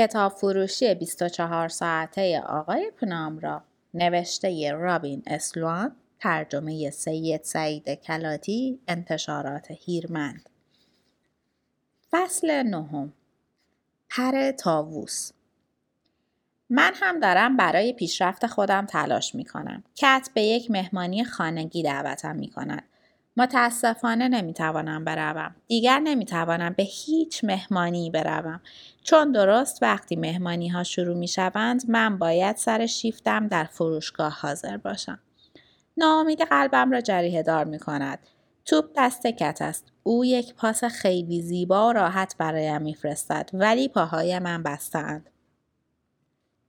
کتاب فروشی 24 ساعته آقای پنامرا نوشته رابین اسلوان ترجمه سید سعید کلاتی انتشارات هیرمند فصل نهم پر تاووس من هم دارم برای پیشرفت خودم تلاش می کنم. کت به یک مهمانی خانگی دعوتم می کند. متاسفانه نمی‌توانم بروم. دیگر نمی‌توانم به هیچ مهمانی بروم. چون درست وقتی مهمانی ها شروع می شوند من باید سر شیفتم در فروشگاه حاضر باشم. ناامید قلبم را جریحه دار می کند. توپ دست کت است. او یک پاس خیلی زیبا و راحت برایم میفرستد ولی پاهای من بسته‌ند.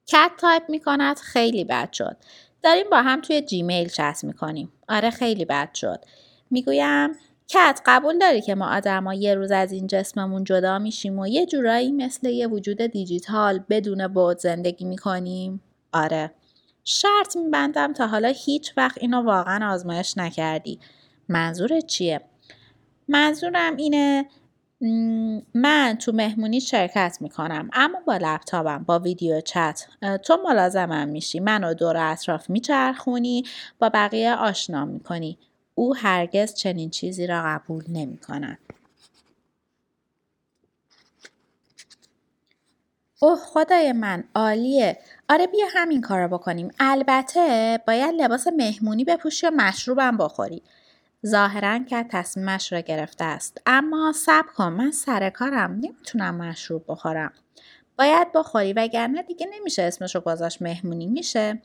کت تایپ می کند خیلی بد شد. داریم با هم توی Gmail چت می کنیم. آره خیلی بد شد. می‌گویم کت قبول داری که ما آدما یه روز از این جسممون جدا میشیم و یه جورایی مثل یه وجود دیجیتال بدون بود زندگی می‌کنیم؟ آره. شرط میبندم تا حالا هیچ وقت اینو واقعا آزمایش نکردی. منظورت چیه؟ منظورم اینه من تو مهمونی شرکت می‌کنم اما با لپتاپم با ویدیو چت تو ملازمم میشی منو دور اطراف میچرخونی با بقیه آشنا می‌کنی او هرگز چنین چیزی را قبول نمی کند. اوه خدای من عالیه. آره بیا همین کارو بکنیم. البته باید لباس مهمونی بپوشی و مشروبم بخوری. ظاهرا که تصمیمش را گرفته است. اما سب کن من سر کارم. نمی‌تونم مشروب بخورم. باید بخوری وگرنه دیگه نمیشه اسمش رو گذاشت مهمونی. میشه؟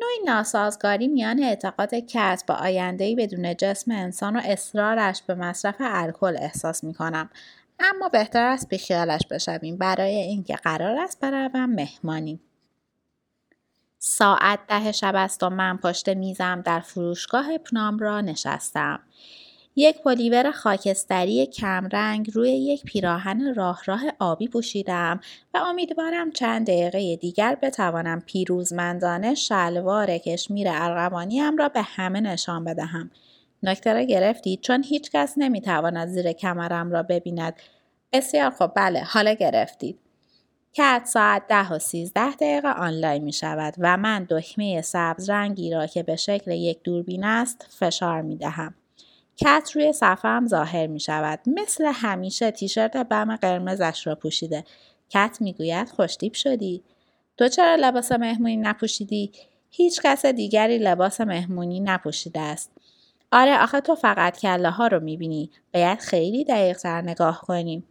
نوعی ناسازگاری میان اعتقاد کت با آیندهای بدون جسم انسان و اصرارش به مصرف الکل احساس می‌کنم. اما بهتر است بیخیالش بشویم. برای اینکه قرار است بروم مهمانی. ساعت ده شب است و من پشت میزم در فروشگاه پنام را نشستم. یک پلیور خاکستری کمرنگ روی یک پیراهن راه راه آبی پوشیدم و امیدوارم چند دقیقه دیگر بتوانم پیروزمندانه شلوار کشمیر ارغوانیم را به همه نشان بدهم. نکته را گرفتید چون هیچ کس نمی‌تواند زیر کمرم را ببیند. بسیار خوب بله حالا گرفتید. کت ساعت ده و سیزده دقیقه آنلاین می شود و من دکمه سبز رنگی را که به شکل یک دوربین است فشار می دهم. کت روی صفحه ظاهر می شود. مثل همیشه تیشرت بم قرمزش را پوشیده. کت می‌گوید خوشتیب شدی. تو چرا لباس مهمونی نپوشیدی؟ هیچ کس دیگری لباس مهمونی نپوشیده است. آره آخه تو فقط کله ها رو می‌بینی. باید خیلی دقیق تر نگاه کنیم.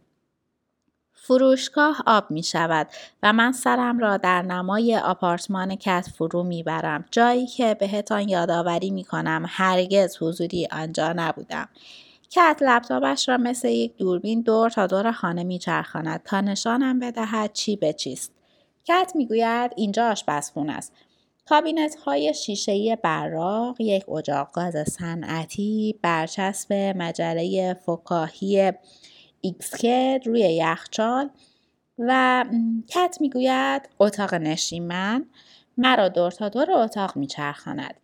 فروشگاه آب می شود و من سرم را در نمای آپارتمان کت فرو می برم جایی که بهتان یادآوری می کنم هرگز حضوری آنجا نبودم. کت لپتاپش را مثل یک دوربین دور تا دور خانه می چرخاند تا نشانم بدهد چی به چیست. کت می‌گوید اینجا آشپزخونه است. کابینت های شیشه براق، یک اجاق گاز صنعتی، برچسب مجله فکاهی xkcd روی یخچال و کت می‌گوید اتاق نشیمن مرا دور تا دور اتاق میچرخاند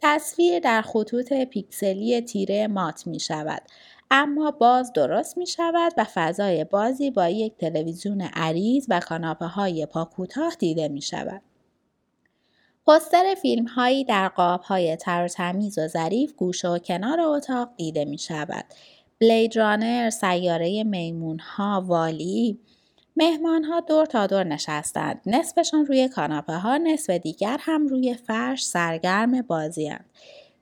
تصویر در خطوط پیکسلی تیره مات می شود اما باز درست می شود و فضای بازی با یک تلویزیون عریض و کاناپه های پاکوتاه دیده می شود. پستر فیلم هایی در قاب های تر و تمیز و ظریف گوشه و کنار اتاق دیده می شود. بلید رانر، سیاره میمون ها، والی مهمان ها دور تا دور نشستند. نصفشان روی کاناپه ها، نصف دیگر هم روی فرش سرگرم بازی هند.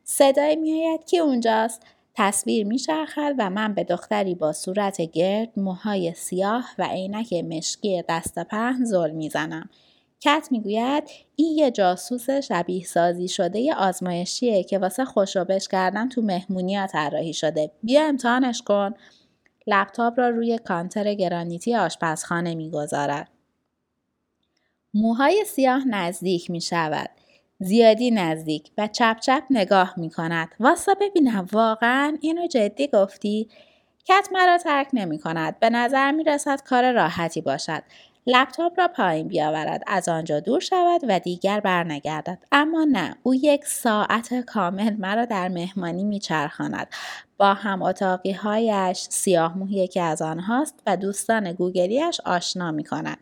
صدای میآید که اونجاست تصویر میچرخد و من به دختری با صورت گرد موهای سیاه و عینک مشکی دست پهن زل می‌زنم کت می‌گوید این یه جاسوس شبیه سازی شده آزمایشیه که واسه خوشوبش کردن تو مهمونی طراحی شده بیا امتحانش کن لپتاپ را روی کانتر گرانیتی آشپزخانه می‌گذارد موهای سیاه نزدیک می شود. زیادی نزدیک و چپ چپ نگاه می کند. وایسا ببینم واقعا اینو جدی گفتی؟ کت مرا ترک نمی کند. به نظر می رسد کار راحتی باشد. لپتاپ را پایین بیاورد از آنجا دور شود و دیگر برنگردد اما نه او یک ساعت کامل مرا در مهمانی میچرخاند با هم اتاقی هایش سیاه موهی که از آنهاست و دوستان گوگلیش آشنا می کند.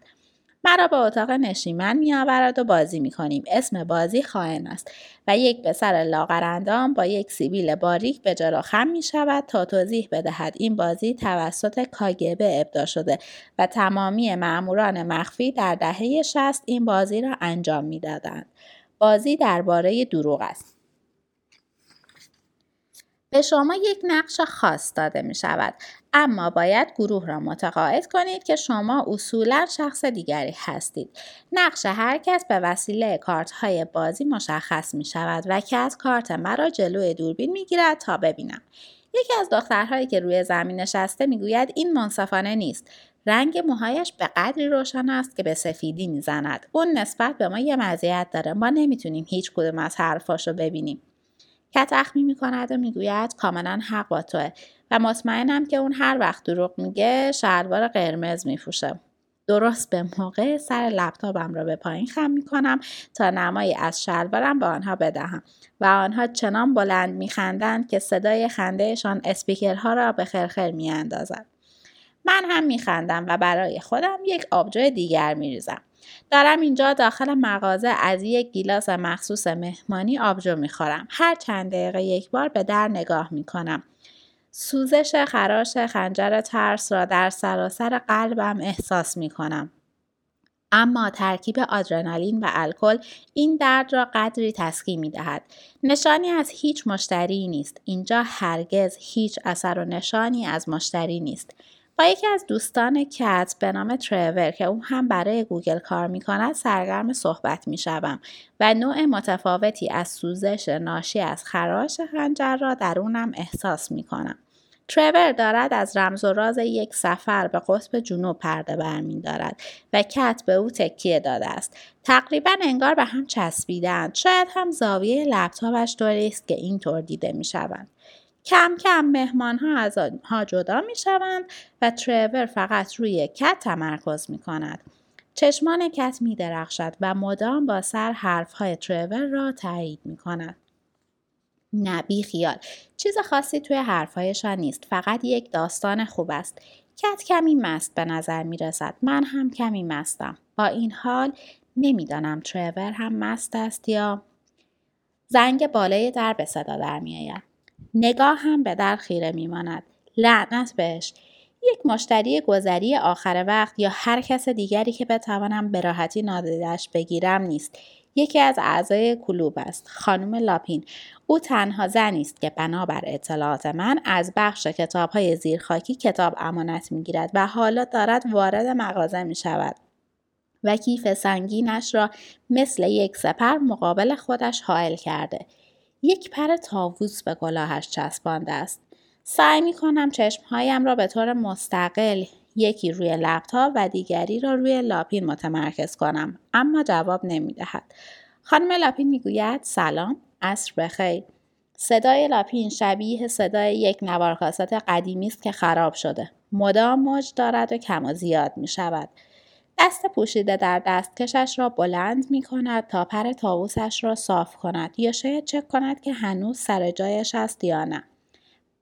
مرا به اتاق نشیمن میآورد و بازی می‌کنیم. اسم بازی خائن است و یک پسر لاغرندام با یک سیبیل باریک به جلو خم می شود تا توضیح بدهد این بازی توسط کاگبه ابدا شده و تمامی معموران مخفی در دهه 60 این بازی را انجام می‌دادند. بازی درباره دروغ است. به شما یک نقش خاص داده می شود اما باید گروه را متقاعد کنید که شما اصولا شخص دیگری هستید. نقش هر کس به وسیله کارت های بازی مشخص می شود و کس کارت مرا جلوی دوربین می گیرد تا ببینم. یکی از دخترهایی که روی زمین نشسته می‌گوید این منصفانه نیست. رنگ موهایش به قدری روشن است که به سفیدی می‌زند. اون نسبت به ما یه مزیت داره. ما نمی‌تونیم هیچ کدوم از حرفاشو ببینیم. کت اخمی می‌کند و می‌گوید کاملا حق با توه و مطمئنم که اون هر وقت دروغ میگه شلوار قرمز میفوشه درست به موقع سر لپتاپم را به پایین خم می‌کنم تا نمایی از شلوارم به آنها بدهم و آنها چنان بلند میخندند که صدای خندهشان اسپیکرها را به خرخر میاندازد. من هم میخندم و برای خودم یک آبجو دیگر میریزم. دارم اینجا داخل مغازه از یک گیلاس مخصوص مهمانی آبجو می‌خورم. هر چند دقیقه یک بار به در نگاه می‌کنم. سوزش خراش خنجر ترس را در سراسر قلبم احساس می‌کنم. اما ترکیب آدرنالین و الکل این درد را قدری تسکین می دهد. نشانی از هیچ مشتری نیست. اینجا هرگز هیچ اثر و نشانی از مشتری نیست. با یکی از دوستان کت به نام ترور که او هم برای گوگل کار می کند سرگرم صحبت می شوم و نوع متفاوتی از سوزش ناشی از خراش خنجر را درونم احساس می کنم. ترور دارد از رمز و راز یک سفر به قطب جنوب پرده برمیدارد و کت به او تکیه داده است تقریبا انگار به هم چسبیدند شاید هم زاویه لپتاپش طوری است که اینطور دیده می شوند. کم کم مهمان ها از آنها جدا می شوند و ترور فقط روی کت تمرکز می کند. چشمان کت می درخشد و مدام با سر حرف های ترور را تایید می کند. نبی خیال چیز خاصی توی حرفهایشان نیست فقط یک داستان خوب است کت کمی مست به نظر می رسد من هم کمی مستم با این حال نمی‌دانم ترور هم مست است یا زنگ بالای در به صدا در می آید. نگاه هم به در خیره میماند. لعنت بهش. یک مشتری گذری آخر وقت یا هر کس دیگری که بتوانم به راحتی نادیدش بگیرم نیست. یکی از اعضای کلوب است خانم لاپین. او تنها زنی است که بنابر اطلاعات من از بخش کتاب های زیرخاکی کتاب امانت می‌گیرد و حالا دارد وارد مغازه می شود و کیف سنگینش را مثل یک سپر مقابل خودش حائل کرده. یک پر تاووس به کلاهش چسبانده است. سعی می کنم چشمهایم را به طور مستقل یکی روی لپتاپ و دیگری را روی لاپین متمرکز کنم اما جواب نمی دهد. خانم لاپین می گوید سلام عصر بخیر. صدای لاپین شبیه صدای یک نوار قدیمی است که خراب شده. مدام موج دارد و کم و زیاد می شود. دست پوشیده در دستکشش را بلند می کند تا پر تاووسش را صاف کند یا شاید چک کند که هنوز سر جایش است یا نه.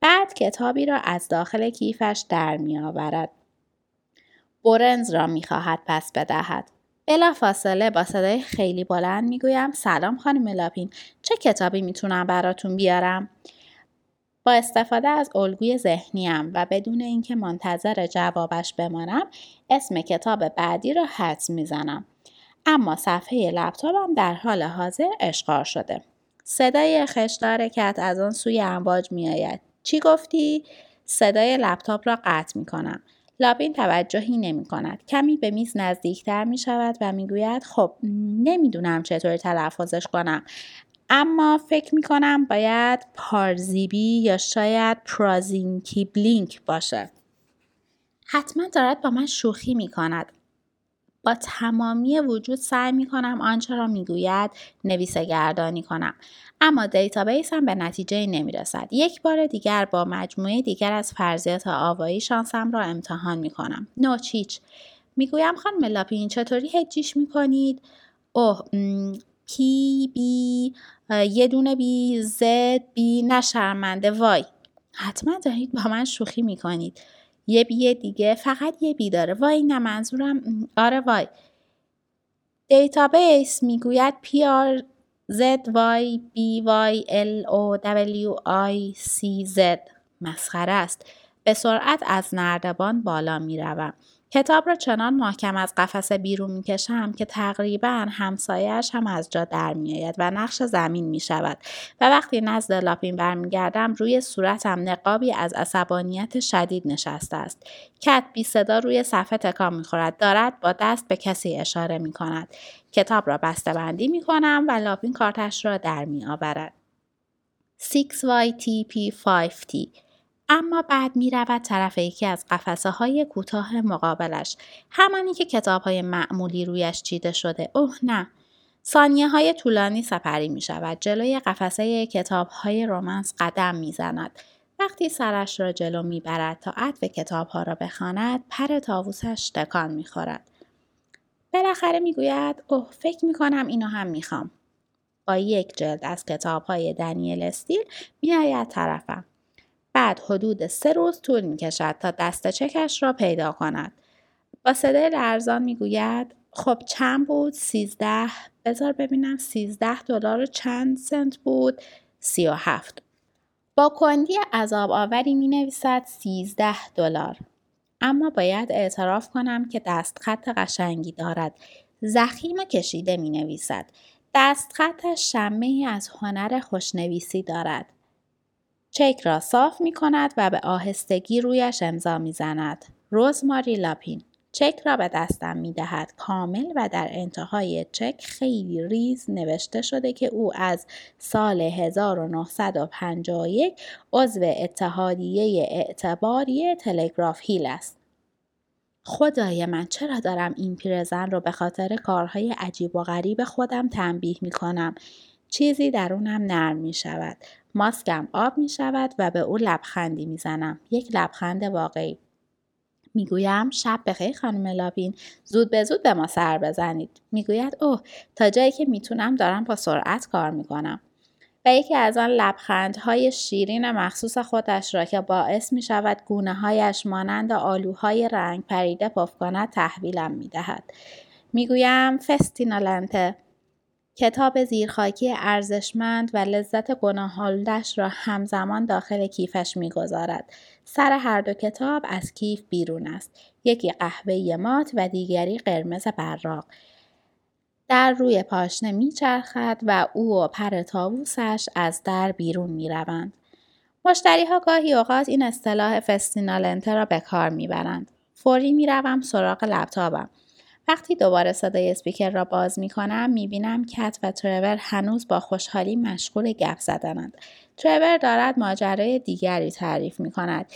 بعد کتابی را از داخل کیفش در می آورد. برنز را می خواهد پس بدهد. بلا فاصله با صدای خیلی بلند می گویم سلام خانم لاپین چه کتابی می‌تونم براتون بیارم؟ با استفاده از الگوی ذهنیم و بدون اینکه منتظر جوابش بمانم اسم کتاب بعدی را حدس می‌زنم اما صفحه لپتاپم در حال حاضر اشغال شده صدای خشدار کت از آن سوی امواج میآید چی گفتی صدای لپتاپ را قطع می کنم. لابین توجهی نمی کند. کمی به میز نزدیکتر می شود و می گوید خب نمی‌دونم چطور تلفظش کنم. اما فکر می کنم باید پارزیبی یا شاید پرازینکی بلینک باشه. حتما دارد با من شوخی می کند. با تمامی وجود سعی می کنم آنچه را می گوید نویسه گردانی کنم. اما دیتابیس هم به نتیجه نمی رسد. یک بار دیگر با مجموعه دیگر از فرضیات آوایی شانسم را امتحان می کنم. نوچیچ. می گویم خانم لاپین چطوری هجیش می کنید؟ اوه P B یه دونه B Z B نه شرمنده Y. حتما دارید با من شوخی می‌کنید. یه B دیگه فقط یه B داره. Y نه منظورم آره Y. دیتابیس می‌گوید PR ZY BYLOWICZ مسخره است. به سرعت از نردبان بالا می روم. کتاب را چنان محکم از قفسه بیرون می کشم که تقریبا همسایش هم از جا در می آید و نقش زمین می شود و وقتی نزد لاپین برمیگردم روی صورتم نقابی از عصبانیت شدید نشسته است. کت بی صدا روی صفحه تکان می خورد دارد با دست به کسی اشاره می کند. کتاب را بسته بندی می کنم و لاپین کارتش را در می آورد. 6YTP5T اما بعد می رود طرف یکی از قفسه های کوتاه مقابلش. همانی که کتاب های معمولی رویش چیده شده. اوه نه. ثانیه های طولانی سپری می شود جلوی قفسه کتاب های رومنس قدم می زند وقتی سرش را جلو می برد تا عطف کتاب ها را بخواند پر تاووسش تکان می خورد بالاخره می گوید اوه فکر می کنم اینو هم می خوام. با یک جلد از کتاب های دنیل استیل می آید طرفم. بعد حدود سه روز طول می کشد تا دست چکش را پیدا کند. با صدای لرزان می گوید خب چند بود؟ سیزده بذار ببینم سیزده دلار چند سنت بود؟ سی و هفت. با کندی عذاب آوری می نویسد سیزده دلار. اما باید اعتراف کنم که دستخط قشنگی دارد. زخیم کشیده می نویسد. دستخطش شمه از هنر خوشنویسی دارد. چک را صاف می کند و به آهستگی رویش امضا می زند. روزماری لاپین چک را به دستم می دهد کامل و در انتهای چک خیلی ریز نوشته شده که او از سال 1951 عضو اتحادیه اعتباری تلگراف هیل است. خدای من چرا دارم این پیرزن رو به خاطر کارهای عجیب و غریب خودم تنبیه می کنم چیزی درونم نرم می شود. ماسکم آب می شود و به او لبخندی می زنم. یک لبخند واقعی. می‌گویم شب بخیر خانم لابین زود به زود به ما سر بزنید می‌گوید اوه تا جایی که می‌تونم دارم با سرعت کار می‌کنم و یکی از آن لبخندهای شیرین مخصوص خودش را که باعث می شود گونه هایش مانند آلوهای رنگ پریده پف کند تحویلم می دهد. می گویم فستینالنته کتاب زیرخاکی ارزشمند و لذت گناهالودش را همزمان داخل کیفش می‌گذارد. سر هر دو کتاب از کیف بیرون است. یکی قهوه مات و دیگری قرمز براق. در روی پاشنه میچرخد و او و پر تاووسش از در بیرون می‌روند. مشتری ها گاهی اوقات این اصطلاح فستینالنته را به کار می‌برند. فوری می‌روم سراغ لپتاپم. وقتی دوباره صدای اسپیکر را باز می کنم می بینم کت و ترور هنوز با خوشحالی مشغول گپ زدنند. ترور دارد ماجرای دیگری تعریف می کند.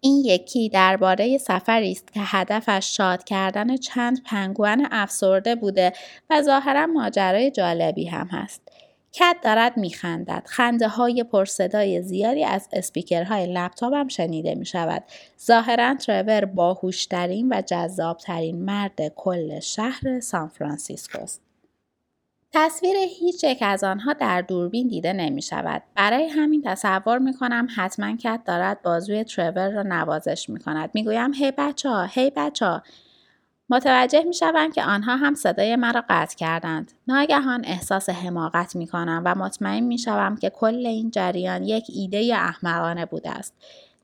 این یکی درباره سفری است که هدفش شاد کردن چند پنگوان افسرده بوده و ظاهرا ماجرای جالبی هم هست. کت دارد میخندد. خنده های پرصدای زیادی از اسپیکرهای لپتاپم شنیده می شود. ظاهرا ترور باهوشترین و جذابترین مرد کل شهر سان فرانسیسکو است. تصویر هیچ یک از آنها در دوربین دیده نمی شود. برای همین تصور می کنم حتما کت دارد بازوی ترور را نوازش می کند. می گویم هی بچه ها، هی بچه ها. متوجه می شوم که آنها هم صدای مرا قطع کردند. ناگهان احساس حماقت می کنم و مطمئن می شوم که کل این جریان یک ایده احمقانه بوده است.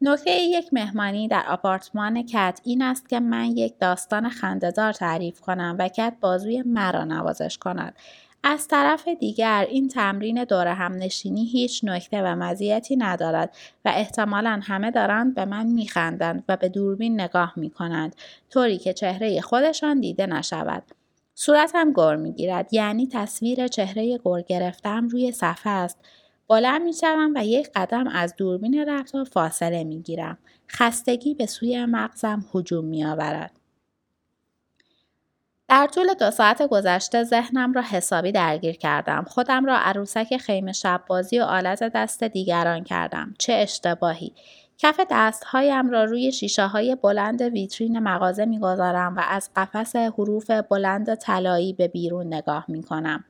نکته یک مهمانی در آپارتمان کت این است که من یک داستان خندهدار تعریف کنم و کت بازوی مرا نوازش کند. از طرف دیگر این تمرین دور هم نشینی هیچ نکته و مزیتی ندارد و احتمالا همه دارند به من میخندند و به دوربین نگاه می‌کنند طوری که چهره خودشان دیده نشود. صورتم گر می‌گیرد یعنی تصویر چهره گر گرفتم روی صفحه است. بلند می‌شوم و یک قدم از دوربین رفتار فاصله می‌گیرم. خستگی به سوی مغزم هجوم میآورد. در طول دو ساعت گذشته ذهنم را حسابی درگیر کردم. خودم را عروسک خیمه شب بازی و آلت دست دیگران کردم. چه اشتباهی. کف دستهایم را روی شیشه های بلند ویترین مغازه می‌گذارم و از قفس حروف بلند طلایی به بیرون نگاه می کنم.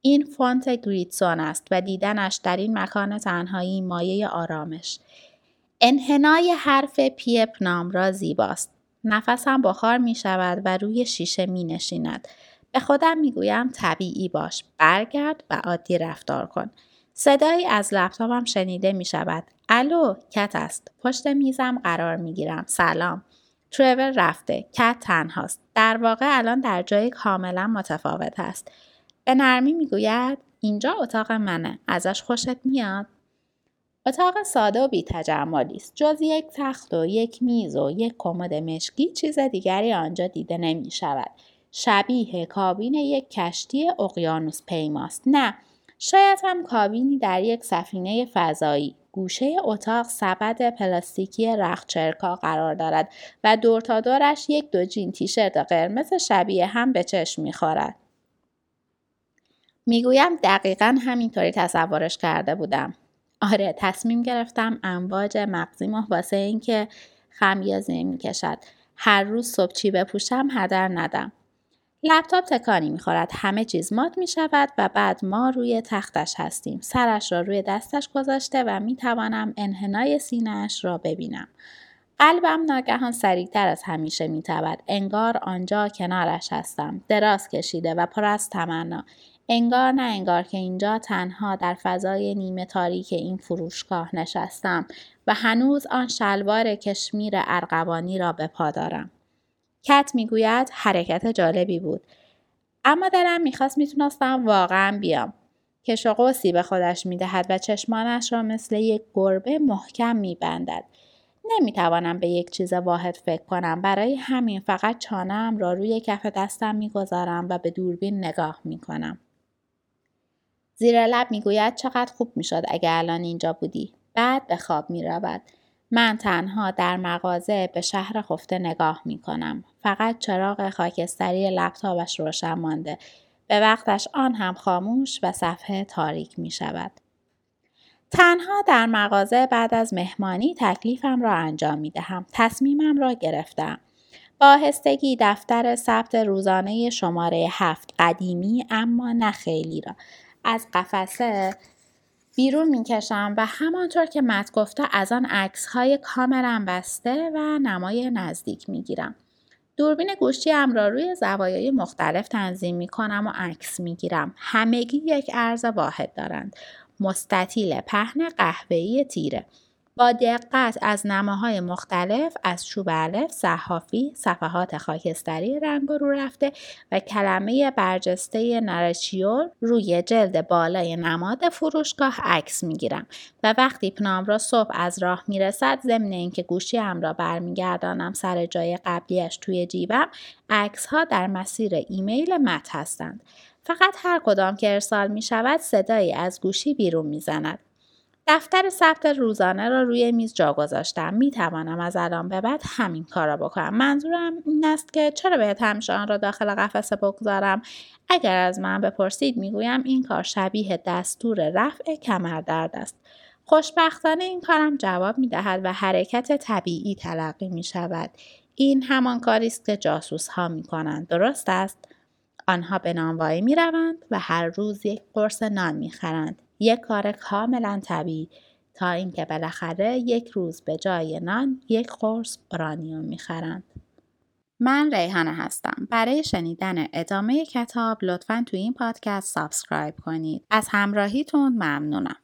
این فونت گریتسون است و دیدنش در این مکان تنها مایه آرامش. انحنای حرف P پنامبرا زیباست. نفسم بخار می شود و روی شیشه می نشیند. به خودم می‌گویم طبیعی باش برگرد و عادی رفتار کن صدایی از لپتاپم شنیده می شود. الو کت است. پشت میزم قرار می گیرم. سلام. ترور رفته. کت تنهاست. در واقع الان در جای کاملا متفاوت است. به نرمی می گوید اینجا اتاق منه. ازش خوشت میاد؟ اتاق ساده و بی تجملی است. جز یک تخت و یک میز و یک کمد مشکی چیز دیگری آنجا دیده نمی شود. شبیه کابین یک کشتی اقیانوس پیماست. نه شاید هم کابینی در یک سفینه فضایی گوشه اتاق سبد پلاستیکی رختچرکا قرار دارد و دور تا دورش یک دو جین تیشرت قرمز شبیه هم به چشم می‌خورد می‌گویم دقیقا همینطوری تصورش کرده بودم آره تصمیم گرفتم امواج مغزیمو واسه اینکه خمیازه می‌کشد. هر روز صبح چی بپوشم هدر ندم. لپتاپ تکانی می‌خورد. همه چیز مات می شود و بعد ما روی تختش هستیم. سرش را روی دستش گذاشته و می توانم انحنای سینهاش را ببینم. قلبم ناگهان سریعتر از همیشه می انگار آنجا کنارش هستم. دراز کشیده و پر از تمنا. انگار نه انگار که اینجا تنها در فضای نیمه تاریک این فروشگاه نشستم و هنوز آن شلوار کشمیر ارغوانی را به پا دارم. کت می‌گوید حرکت جالبی بود. اما دلم می‌خواست می‌تونستم واقعا بیام. که قوسی به خودش می‌دهد و چشمانش را مثل یک گربه محکم میبندد. نمی‌توانم به یک چیز واحد فکر کنم. برای همین فقط چانم را روی کف دستم می‌گذارم و به دوربین نگاه می‌کنم. زیر لب می‌گوید چقدر خوب می‌شد اگر الان اینجا بودی بعد به خواب می‌رود من تنها در مغازه به شهر خفته نگاه می کنم. فقط چراغ خاکستری لپتاپش روشن مانده. به وقتش آن هم خاموش و صفحه تاریک می شود. تنها در مغازه بعد از مهمانی تکلیفم را انجام می دهم. تصمیمم را گرفتم. با هستگی دفتر ثبت روزانه شماره هفت قدیمی اما نه خیلی را از قفسه بیرون می‌کشم و همانطور که مت گفته از آن عکس های کامرم بسته و نمای نزدیک می‌گیرم. دوربین گوشیم را روی زوایای مختلف تنظیم می کنم و عکس می گیرم. همگی یک عرض واحد دارند. مستطیل پهن قهوه‌ای تیره. با دقت از نماهای مختلف از چوب الف، صحافی، صفحات خاکستری رنگ رو رفته و کلمه برجسته نرچیول روی جلد بالای نماد فروشگاه عکس می‌گیرم و وقتی پنام را صبح از راه می‌رسد ضمن اینکه گوشیم را برمیگردانم سر جای قبلیش توی جیبم عکس ها در مسیر ایمیل مت هستند فقط هر کدام که ارسال می شود صدایی از گوشی بیرون می زند. دفتر ثبت روزانه را روی میز جا گذاشتم. می توانم از الان به بعد همین کار را بکنم. منظورم این است که چرا باید همیشه آن را داخل قفسه بگذارم؟ اگر از من بپرسید می‌گویم این کار شبیه دستور رفع کمردرد است. خوشبختانه این کارم جواب می دهد و حرکت طبیعی تلقی می شود این همان کاری است که جاسوس ها می کنند درست است؟ آنها به نانوایی می روند و هر روز یک قرص نان می خرند. یک کار کاملا طبیعی تا اینکه بالاخره یک روز به جای نان یک قرص اورانیوم می‌خرند. من ریحانه هستم. برای شنیدن ادامه کتاب لطفا تو این پادکست subscribe کنید. از همراهیتون ممنونم.